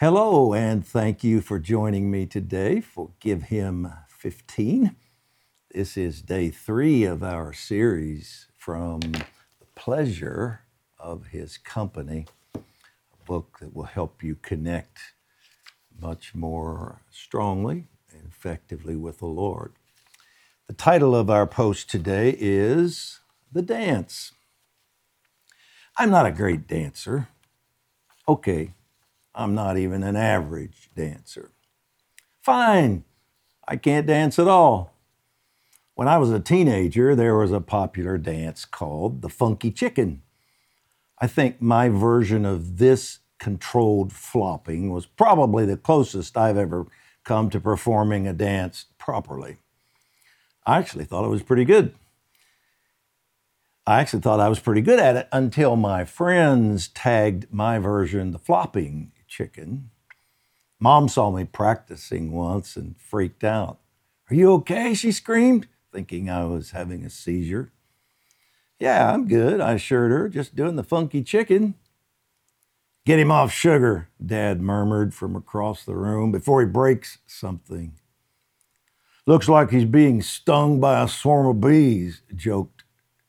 Hello, and thank you for joining me today for Give Him 15. This is day three of our series from The Pleasure of His Company, a book that will help you connect much more strongly and effectively with the Lord. The title of our post today is The Dance. I'm not a great dancer. Okay, I'm not even an average dancer. Fine, I can't dance at all. When I was a teenager, there was a popular dance called the Funky Chicken. I think my version of this controlled flopping was probably the closest I've ever come to performing a dance properly. I actually thought it was pretty good. I actually thought I was pretty good at it until my friends tagged my version the flopping chicken. Mom saw me practicing once and freaked out. Are you okay? She screamed, thinking I was having a seizure. Yeah, I'm good, I assured her, just doing the funky chicken. Get him off sugar, Dad murmured from across the room before he breaks something. Looks like he's being stung by a swarm of bees, joked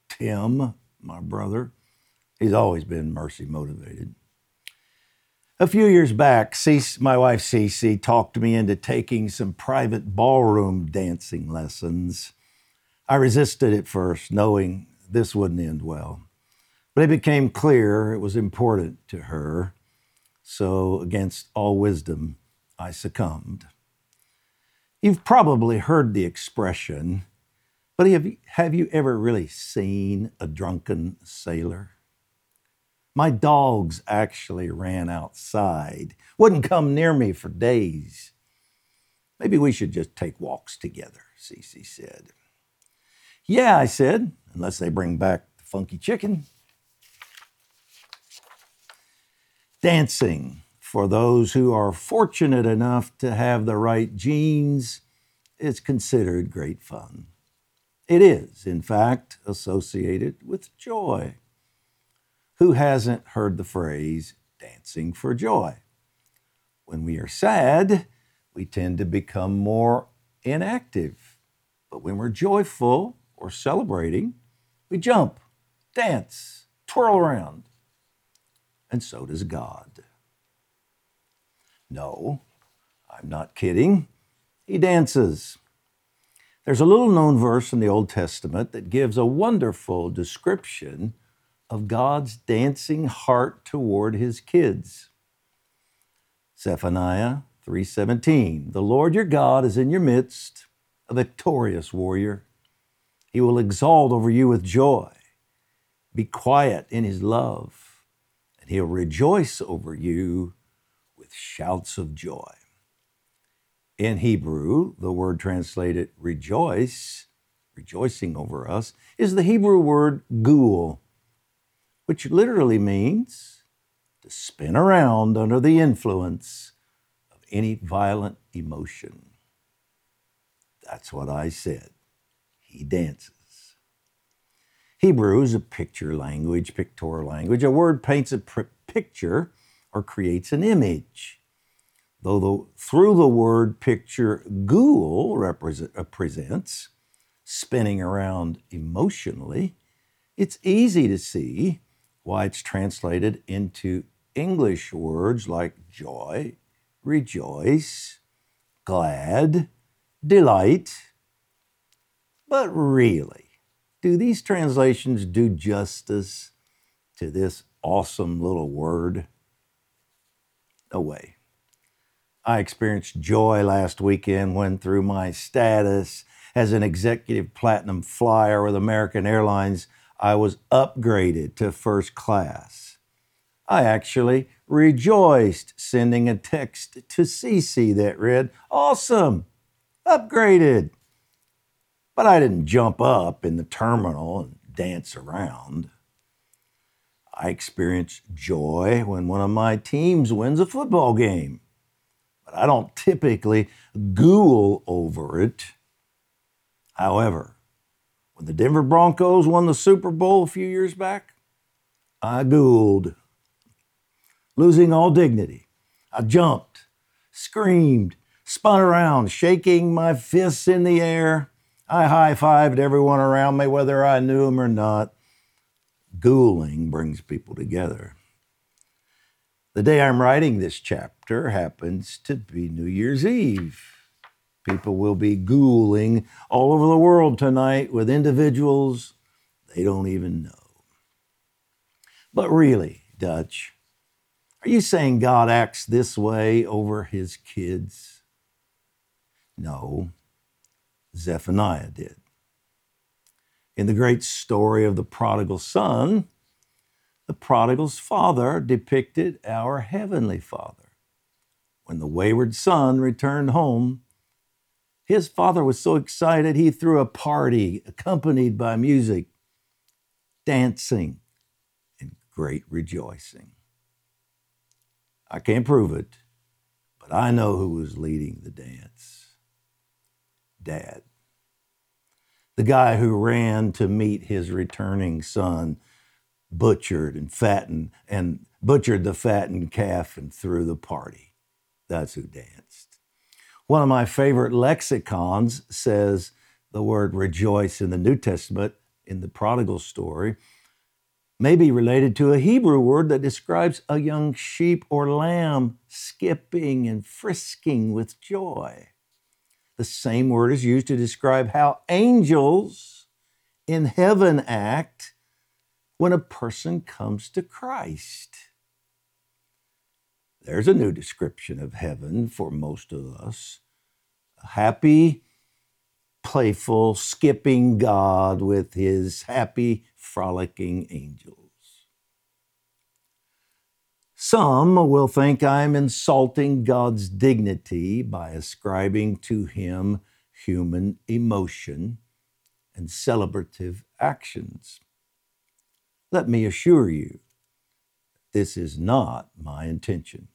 Tim, my brother. He's always been mercy motivated. A few years back, Cece, my wife Cece talked me into taking some private ballroom dancing lessons. I resisted at first, knowing this wouldn't end well. But it became clear it was important to her. So, against all wisdom, I succumbed. You've probably heard the expression, but have you, have you ever really seen a drunken sailor? My dogs actually ran outside, wouldn't come near me for days. Maybe we should just take walks together, Cece said. Yeah, I said, unless they bring back the funky chicken. Dancing for those who are fortunate enough to have the right genes is considered great fun. It is, in fact, associated with joy. Who hasn't heard the phrase dancing for joy? When we are sad, we tend to become more inactive. But when we're joyful or celebrating, we jump, dance, twirl around. And so does God. No, I'm not kidding. He dances. There's a little known verse in the Old Testament that gives a wonderful description of God's dancing heart toward his kids. Zephaniah 3:17 The Lord your God is in your midst, a victorious warrior. He will exalt over you with joy. Be quiet in his love, and he'll rejoice over you with shouts of joy. In Hebrew, the word translated rejoice, rejoicing over us, is the Hebrew word gul, which literally means to spin around under the influence of any violent emotion. That's what I said. He dances. Hebrew is a picture language, pictorial language. A word paints a picture or creates an image. Though the, through the word picture, gul represents uh, spinning around emotionally, it's easy to see why it's translated into English words like joy, rejoice, glad, delight. But really, do these translations do justice to this awesome little word? No way. I experienced joy last weekend when, through my status as an executive platinum flyer with American Airlines, I was upgraded to first class. I actually rejoiced sending a text to Cece that read, Awesome, upgraded. But I didn't jump up in the terminal and dance around. I experience joy when one of my teams wins a football game, but I don't typically ghoul over it. However, when the Denver Broncos won the Super Bowl a few years back, I ghouled. Losing all dignity, I jumped, screamed, spun around, shaking my fists in the air. I high fived everyone around me, whether I knew them or not. Ghouling brings people together. The day I'm writing this chapter happens to be New Year's Eve. People will be ghouling all over the world tonight with individuals they don't even know. But really, Dutch, are you saying God acts this way over his kids? No, Zephaniah did. In the great story of the prodigal son, the prodigal's father depicted our heavenly father. When the wayward son returned home, his father was so excited he threw a party accompanied by music, dancing, and great rejoicing. I can't prove it, but I know who was leading the dance. Dad. The guy who ran to meet his returning son, butchered and fattened, and butchered the fattened calf and threw the party. That's who danced. One of my favorite lexicons says the word rejoice in the New Testament in the prodigal story may be related to a Hebrew word that describes a young sheep or lamb skipping and frisking with joy. The same word is used to describe how angels in heaven act when a person comes to Christ. There's a new description of heaven for most of us happy, playful, skipping God with his happy, frolicking angels. Some will think I'm insulting God's dignity by ascribing to him human emotion and celebrative actions. Let me assure you, this is not my intention.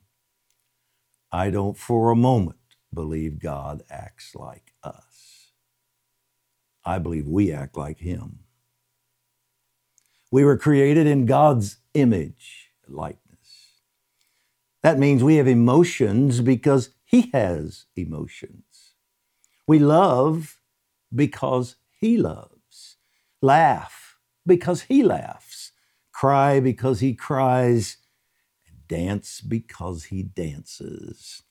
I don't for a moment believe God acts like us. I believe we act like him. We were created in God's image, likeness. That means we have emotions because He has emotions. We love because He loves, laugh because He laughs, cry because He cries, dance because He dances.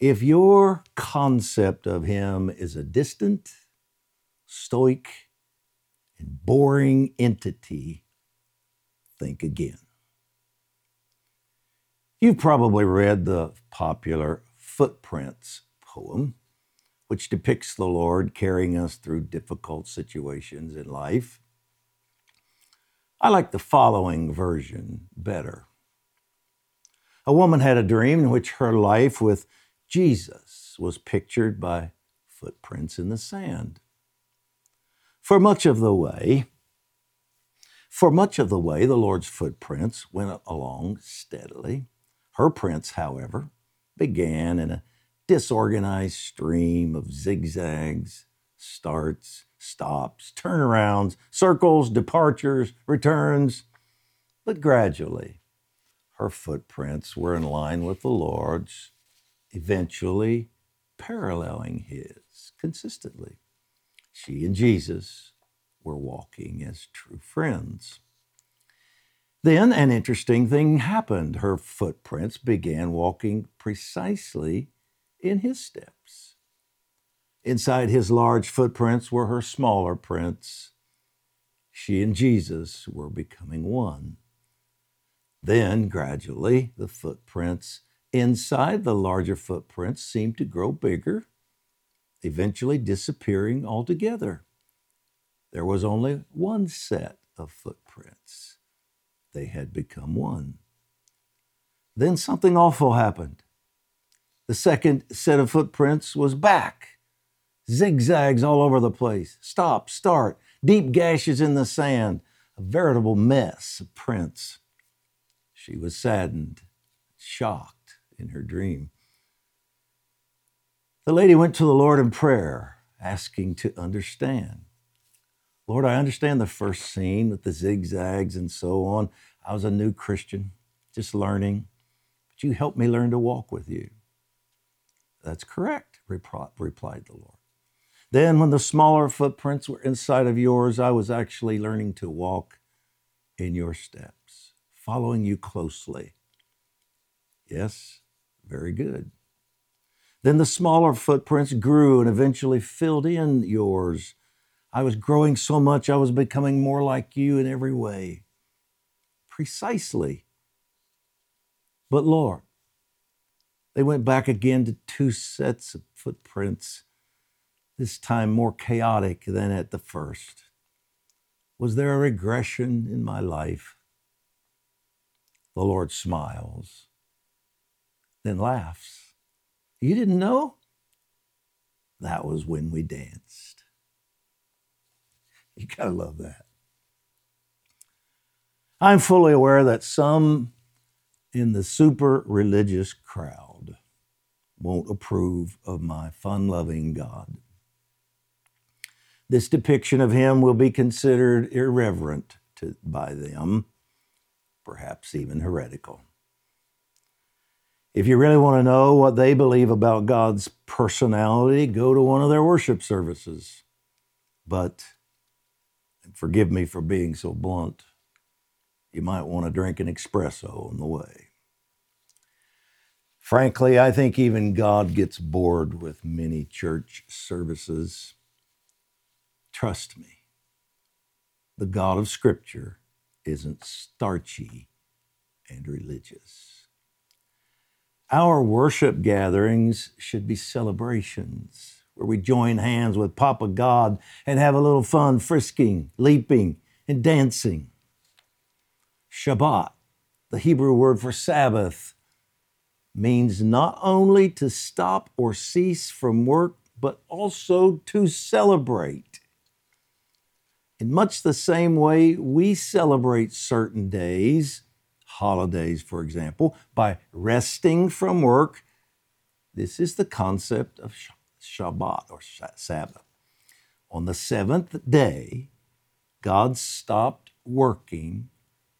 If your concept of Him is a distant, stoic, and boring entity, think again. You've probably read the popular Footprints poem, which depicts the Lord carrying us through difficult situations in life. I like the following version better. A woman had a dream in which her life with Jesus was pictured by footprints in the sand. For much of the way, for much of the way, the Lord's footprints went along steadily. Her prints, however, began in a disorganized stream of zigzags, starts, stops, turnarounds, circles, departures, returns. But gradually, her footprints were in line with the Lord's, eventually paralleling his consistently. She and Jesus were walking as true friends. Then an interesting thing happened. Her footprints began walking precisely in his steps. Inside his large footprints were her smaller prints. She and Jesus were becoming one. Then, gradually, the footprints inside the larger footprints seemed to grow bigger, eventually disappearing altogether. There was only one set of footprints they had become one. Then something awful happened. The second set of footprints was back, zigzags all over the place, stop, start, deep gashes in the sand, a veritable mess of prints. She was saddened, shocked in her dream. The lady went to the Lord in prayer, asking to understand. Lord, I understand the first scene with the zigzags and so on. I was a new Christian, just learning. but you helped me learn to walk with you? That's correct, replied the Lord. Then, when the smaller footprints were inside of yours, I was actually learning to walk in your steps, following you closely. Yes, very good. Then the smaller footprints grew and eventually filled in yours. I was growing so much, I was becoming more like you in every way. Precisely. But Lord, they went back again to two sets of footprints this time more chaotic than at the first? Was there a regression in my life? The Lord smiles, then laughs. You didn't know? That was when we danced. You gotta love that. I'm fully aware that some in the super religious crowd won't approve of my fun loving God. This depiction of him will be considered irreverent to, by them, perhaps even heretical. If you really want to know what they believe about God's personality, go to one of their worship services. But, forgive me for being so blunt, you might want to drink an espresso on the way. Frankly, I think even God gets bored with many church services. Trust me, the God of Scripture isn't starchy and religious. Our worship gatherings should be celebrations where we join hands with Papa God and have a little fun frisking, leaping, and dancing. Shabbat, the Hebrew word for Sabbath, means not only to stop or cease from work, but also to celebrate. In much the same way, we celebrate certain days, holidays, for example, by resting from work. This is the concept of Shabbat or Sabbath. On the seventh day, God stopped working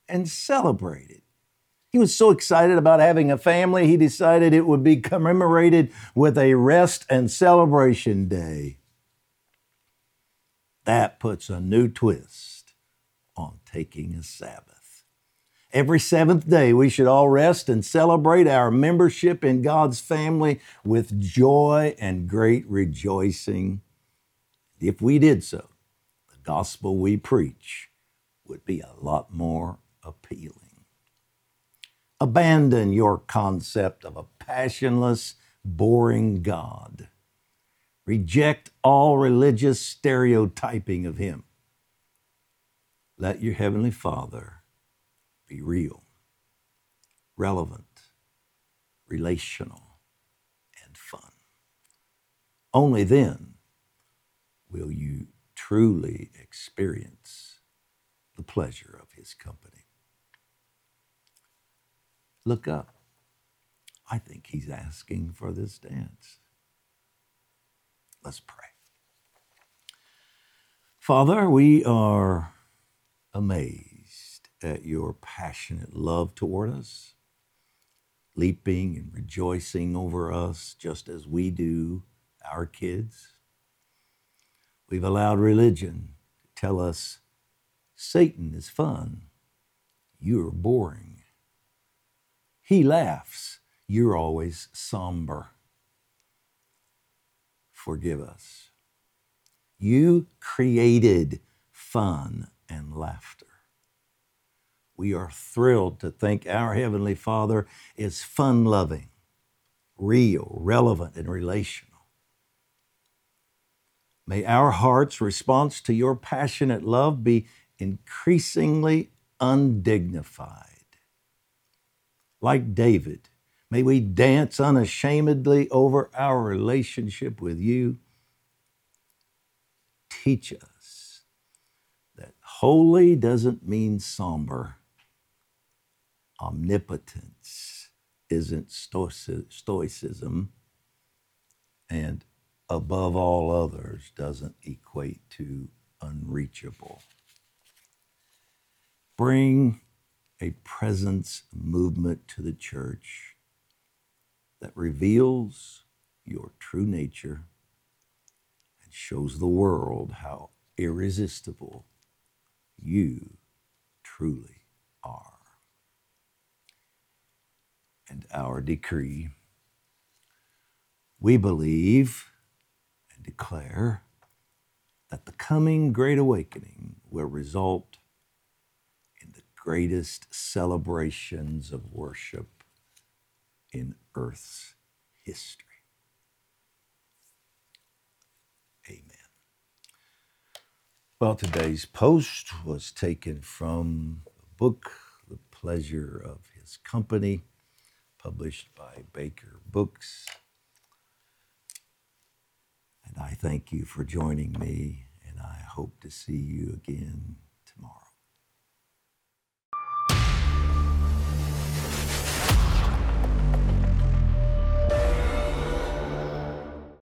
and celebrated. He was so excited about having a family, he decided it would be commemorated with a rest and celebration day. That puts a new twist on taking a Sabbath. Every seventh day, we should all rest and celebrate our membership in God's family with joy and great rejoicing. If we did so, the gospel we preach would be a lot more appealing. Abandon your concept of a passionless, boring God. Reject all religious stereotyping of Him. Let your Heavenly Father be real, relevant, relational, and fun. Only then will you truly experience the pleasure of His company. Look up. I think He's asking for this dance. Let's pray. Father, we are amazed at your passionate love toward us, leaping and rejoicing over us just as we do our kids. We've allowed religion to tell us Satan is fun, you're boring. He laughs, you're always somber forgive us. You created fun and laughter. We are thrilled to think our Heavenly Father is fun loving, real, relevant, and relational. May our heart's response to your passionate love be increasingly undignified. Like David, May we dance unashamedly over our relationship with you. Teach us that holy doesn't mean somber. Omnipotence isn't stoicism. And above all others doesn't equate to unreachable. Bring a presence movement to the church that reveals your true nature and shows the world how irresistible you truly are. And our decree we believe and declare that the coming Great Awakening will result in the greatest celebrations of worship in Earth's history. Amen. Well, today's post was taken from the book, The Pleasure of His Company, published by Baker Books. And I thank you for joining me, and I hope to see you again.